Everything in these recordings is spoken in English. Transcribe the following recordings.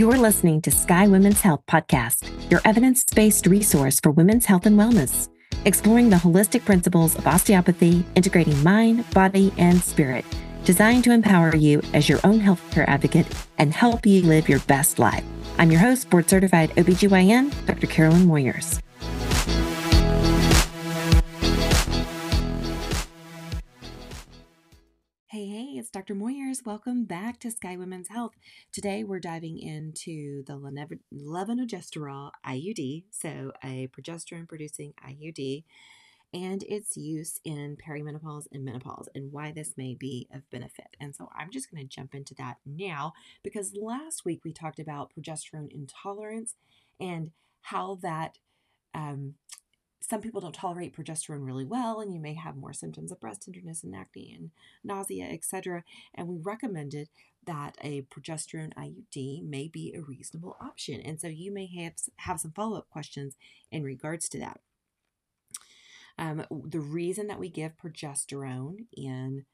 You're listening to Sky Women's Health Podcast, your evidence based resource for women's health and wellness, exploring the holistic principles of osteopathy, integrating mind, body, and spirit, designed to empower you as your own healthcare advocate and help you live your best life. I'm your host, board certified OBGYN, Dr. Carolyn Moyers. It's Dr. Moyers. Welcome back to Sky Women's Health. Today we're diving into the levonorgestrel IUD, so a progesterone producing IUD, and its use in perimenopause and menopause and why this may be of benefit. And so I'm just going to jump into that now because last week we talked about progesterone intolerance and how that um, some people don't tolerate progesterone really well and you may have more symptoms of breast tenderness and acne and nausea etc and we recommended that a progesterone iud may be a reasonable option. And so you may have have some follow-up questions in regards to that. Um, the reason that we give progesterone in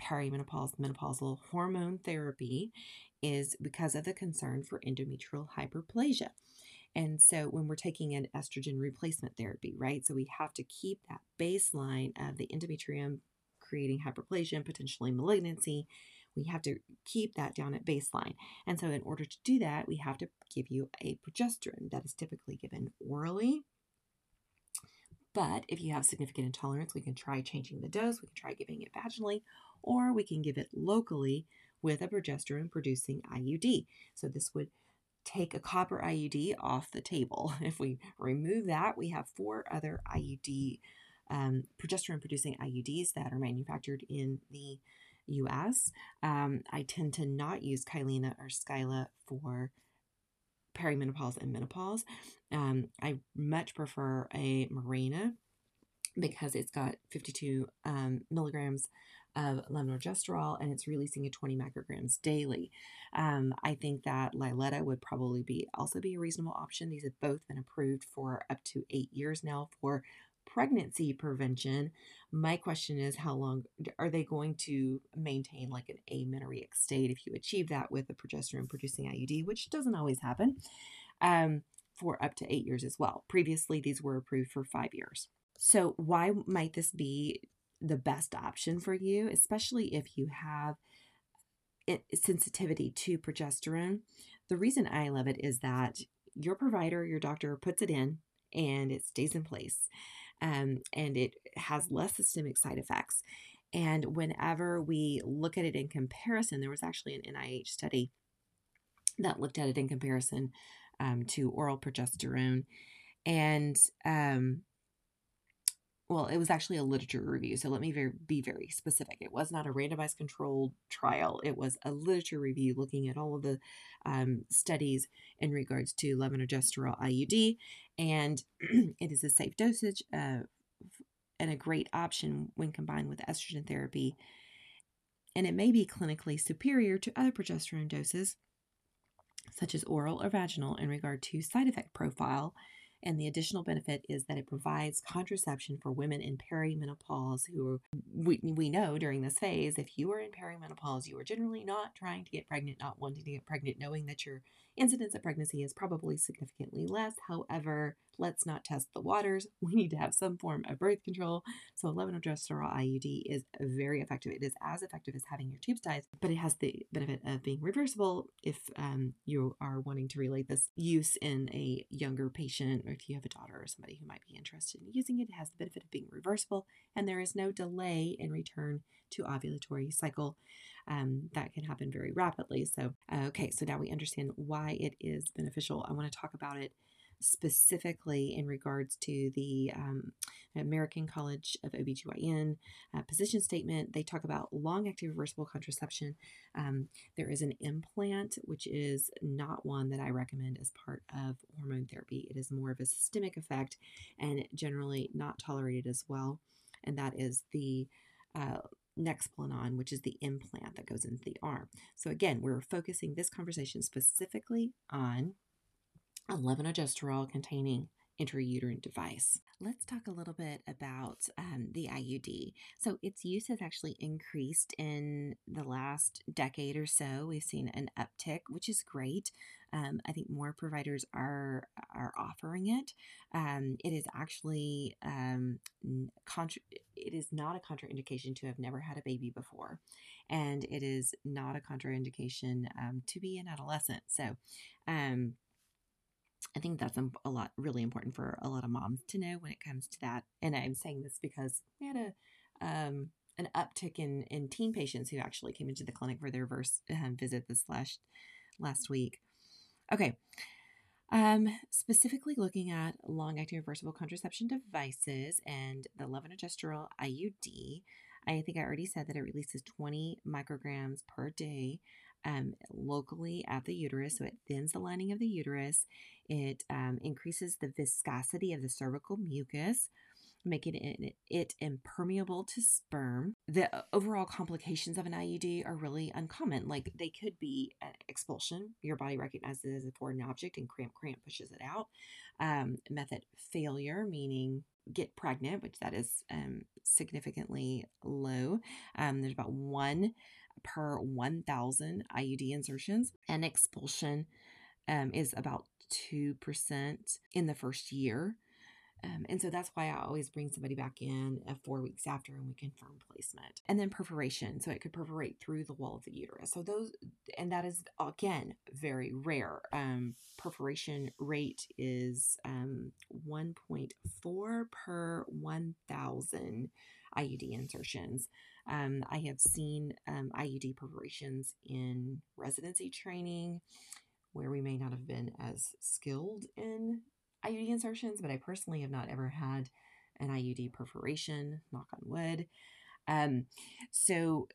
perimenopause menopausal hormone therapy is because of the concern for endometrial hyperplasia and so when we're taking an estrogen replacement therapy, right? So we have to keep that baseline of the endometrium creating hyperplasia and potentially malignancy. We have to keep that down at baseline. And so in order to do that, we have to give you a progesterone that is typically given orally. But if you have significant intolerance, we can try changing the dose. We can try giving it vaginally, or we can give it locally with a progesterone producing IUD. So this would take a copper IUD off the table. If we remove that, we have four other IUD, um, progesterone producing IUDs that are manufactured in the US. Um, I tend to not use Kyleena or Skyla for perimenopause and menopause. Um, I much prefer a Mirena because it's got 52 um, milligrams of levonorgestrel and it's releasing at 20 micrograms daily. Um, I think that Liletta would probably be also be a reasonable option. These have both been approved for up to eight years now for pregnancy prevention. My question is, how long are they going to maintain like an amenorrheic state if you achieve that with a progesterone producing IUD, which doesn't always happen, um, for up to eight years as well. Previously, these were approved for five years. So, why might this be the best option for you, especially if you have sensitivity to progesterone. The reason I love it is that your provider, your doctor puts it in and it stays in place um, and it has less systemic side effects. And whenever we look at it in comparison, there was actually an NIH study that looked at it in comparison um, to oral progesterone. And um, well, it was actually a literature review. So let me very, be very specific. It was not a randomized controlled trial. It was a literature review looking at all of the um, studies in regards to levonorgestrel IUD. And it is a safe dosage uh, and a great option when combined with estrogen therapy. And it may be clinically superior to other progesterone doses, such as oral or vaginal, in regard to side effect profile and the additional benefit is that it provides contraception for women in perimenopause who we, we know during this phase, if you are in perimenopause, you are generally not trying to get pregnant, not wanting to get pregnant, knowing that your incidence of pregnancy is probably significantly less. However, let's not test the waters. We need to have some form of birth control. So levonorgestrel IUD is very effective. It is as effective as having your tubes tied, but it has the benefit of being reversible if um, you are wanting to relate this use in a younger patient or if you have a daughter or somebody who might be interested in using it. It has the benefit of being reversible and there is no delay in return to ovulatory cycle. Um, that can happen very rapidly. So, okay, so now we understand why it is beneficial. I want to talk about it specifically in regards to the um, American College of OBGYN uh, position statement. They talk about long acting reversible contraception. Um, there is an implant, which is not one that I recommend as part of hormone therapy. It is more of a systemic effect and generally not tolerated as well. And that is the uh, Nexplanon, which is the implant that goes into the arm. So, again, we're focusing this conversation specifically on a levonorgestrel containing intrauterine device. Let's talk a little bit about um, the IUD. So, its use has actually increased in the last decade or so. We've seen an uptick, which is great. Um, I think more providers are are offering it. Um, it is actually um, contra- it is not a contraindication to have never had a baby before, and it is not a contraindication um, to be an adolescent. So, um, I think that's a lot really important for a lot of moms to know when it comes to that. And I'm saying this because we had a um, an uptick in in teen patients who actually came into the clinic for their verse um, visit this last last week. Okay. Um, specifically looking at long acting reversible contraception devices and the levonorgestrel IUD, I think I already said that it releases 20 micrograms per day um, locally at the uterus. So it thins the lining of the uterus. It um, increases the viscosity of the cervical mucus, making it, it impermeable to sperm. The uh, overall complications of an IUD are really uncommon. Like they could be expulsion, your body recognizes it as a foreign object and cramp cramp pushes it out. Um, method failure, meaning get pregnant, which that is um, significantly low. Um, there's about one per 1,000 IUD insertions, and expulsion um, is about 2% in the first year. Um, and so that's why I always bring somebody back in uh, four weeks after and we confirm placement. And then perforation. So it could perforate through the wall of the uterus. So those, and that is again very rare. Um, perforation rate is um, 1.4 per 1,000 IUD insertions. Um, I have seen um, IUD perforations in residency training where we may not have been as skilled in IUD insertions, but I personally have not ever had an IUD perforation, knock on wood. Um, so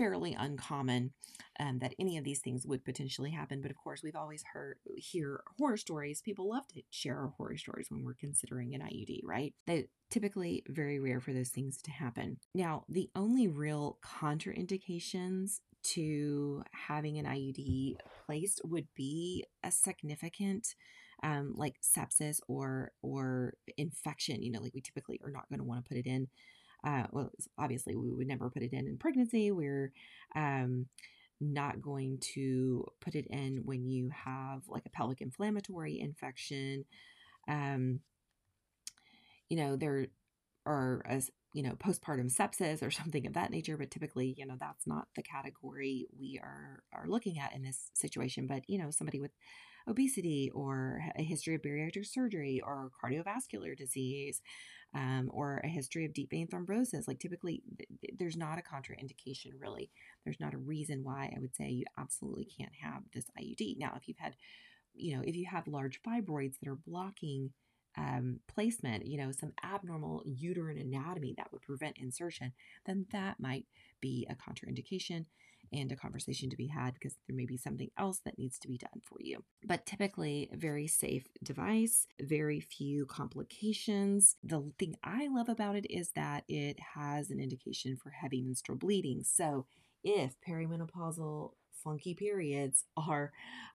fairly uncommon um, that any of these things would potentially happen. But of course, we've always heard hear horror stories. People love to share horror stories when we're considering an IUD, right? They typically very rare for those things to happen. Now, the only real contraindications to having an IUD placed would be a significant um, like sepsis or or infection. You know, like we typically are not going to want to put it in uh, well, obviously we would never put it in in pregnancy. We're um, not going to put it in when you have like a pelvic inflammatory infection. Um, you know, there are as you know postpartum sepsis or something of that nature but typically you know that's not the category we are are looking at in this situation but you know somebody with obesity or a history of bariatric surgery or cardiovascular disease um, or a history of deep vein thrombosis. Like typically, th- there's not a contraindication really. There's not a reason why I would say you absolutely can't have this IUD. Now, if you've had, you know, if you have large fibroids that are blocking um, placement, you know, some abnormal uterine anatomy that would prevent insertion, then that might be a contraindication and a conversation to be had because there may be something else that needs to be done for you. But typically, very safe device, very few complications. The thing I love about it is that it has an indication for heavy menstrual bleeding. So, if perimenopausal funky periods are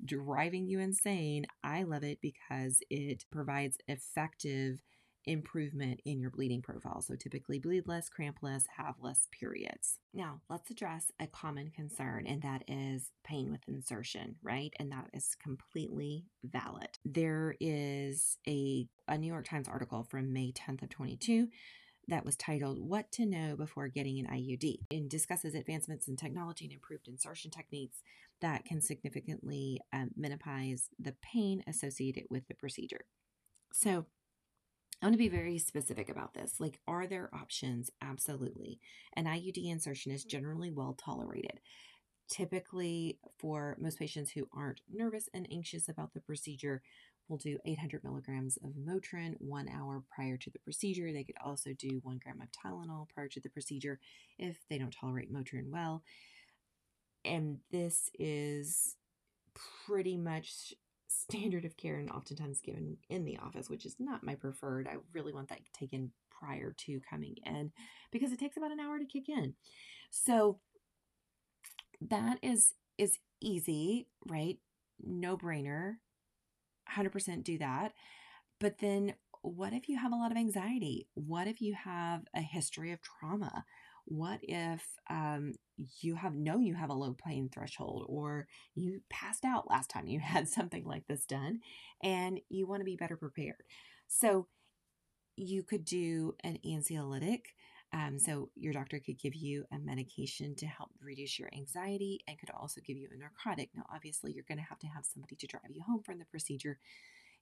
driving you insane, I love it because it provides effective improvement in your bleeding profile. So typically bleed less, cramp less, have less periods. Now, let's address a common concern, and that is pain with insertion, right? And that is completely valid. There is a, a New York Times article from May 10th of 22 that was titled What to Know Before Getting an IUD and discusses advancements in technology and improved insertion techniques that can significantly um, minimize the pain associated with the procedure. So, I want to be very specific about this. Like, are there options? Absolutely. An IUD insertion is generally well tolerated. Typically, for most patients who aren't nervous and anxious about the procedure, we'll do 800 milligrams of Motrin one hour prior to the procedure. They could also do one gram of Tylenol prior to the procedure if they don't tolerate Motrin well. And this is pretty much standard of care and oftentimes given in the office, which is not my preferred. I really want that taken prior to coming in because it takes about an hour to kick in. So that is is easy, right? No brainer. 100% do that. But then what if you have a lot of anxiety? What if you have a history of trauma? what if um, you have know you have a low pain threshold or you passed out last time you had something like this done and you want to be better prepared so you could do an anxiolytic um, so your doctor could give you a medication to help reduce your anxiety and could also give you a narcotic. Now obviously you're going to have to have somebody to drive you home from the procedure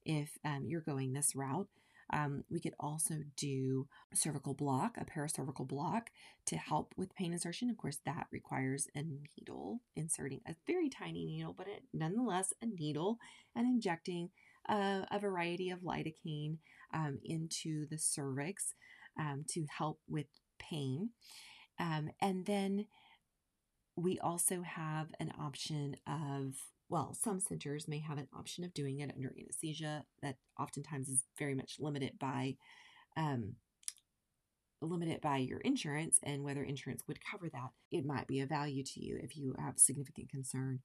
if um, you're going this route. Um, we could also do cervical block, a paracervical block to help with pain insertion. Of course, that requires a needle, inserting a very tiny needle, but it, nonetheless a needle and injecting a, a variety of lidocaine um, into the cervix um, to help with pain. Um, and then we also have an option of well, some centers may have an option of doing it under anesthesia that oftentimes is very much limited by um, limited by your insurance and whether insurance would cover that. It might be of value to you if you have significant concern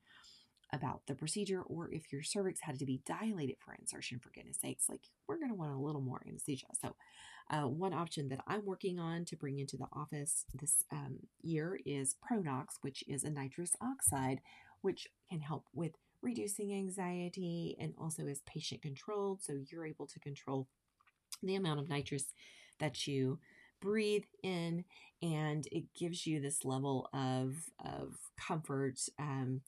about the procedure or if your cervix had to be dilated for insertion, for goodness sakes, like we're going to want a little more anesthesia. So, uh, one option that I'm working on to bring into the office this um, year is Pronox, which is a nitrous oxide which can help with reducing anxiety and also is patient controlled. So you're able to control the amount of nitrous that you breathe in, and it gives you this level of, of comfort. Um,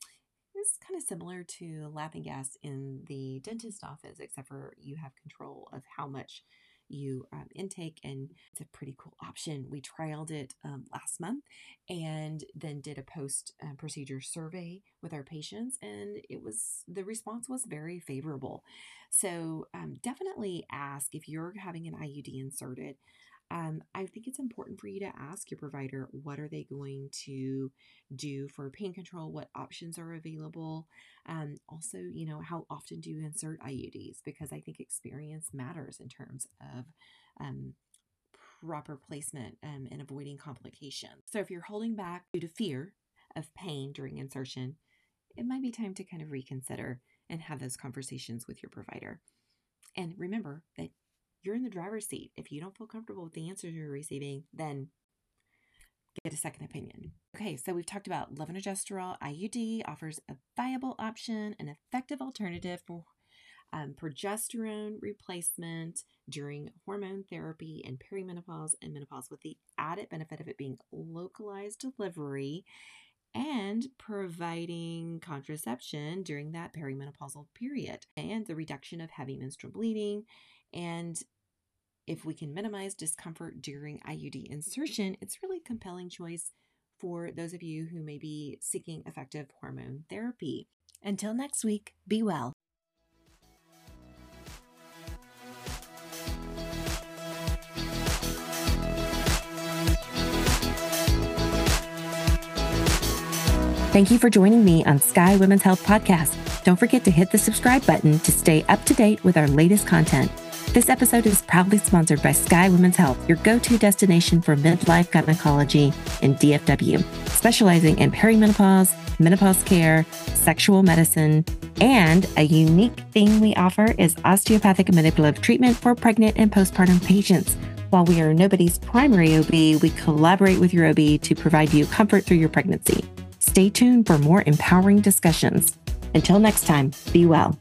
it's kind of similar to laughing gas in the dentist office, except for you have control of how much you um, intake, and it's a pretty cool option. We trialed it um, last month and then did a post uh, procedure survey with our patients, and it was the response was very favorable. So um, definitely ask if you're having an IUD inserted um, I think it's important for you to ask your provider what are they going to do for pain control, what options are available. Um, also, you know, how often do you insert IUDs? Because I think experience matters in terms of um, proper placement um, and avoiding complications. So if you're holding back due to fear of pain during insertion, it might be time to kind of reconsider and have those conversations with your provider. And remember that you're in the driver's seat. If you don't feel comfortable with the answers you're receiving, then get a second opinion. Okay, so we've talked about levonorgestrel IUD offers a viable option, an effective alternative for um, progesterone replacement during hormone therapy and perimenopause and menopause, with the added benefit of it being localized delivery and providing contraception during that perimenopausal period and the reduction of heavy menstrual bleeding and if we can minimize discomfort during IUD insertion, it's really a compelling choice for those of you who may be seeking effective hormone therapy. Until next week, be well. Thank you for joining me on Sky Women's Health Podcast. Don't forget to hit the subscribe button to stay up to date with our latest content. This episode is proudly sponsored by Sky Women's Health, your go to destination for midlife gynecology in DFW, specializing in perimenopause, menopause care, sexual medicine, and a unique thing we offer is osteopathic manipulative treatment for pregnant and postpartum patients. While we are nobody's primary OB, we collaborate with your OB to provide you comfort through your pregnancy. Stay tuned for more empowering discussions. Until next time, be well.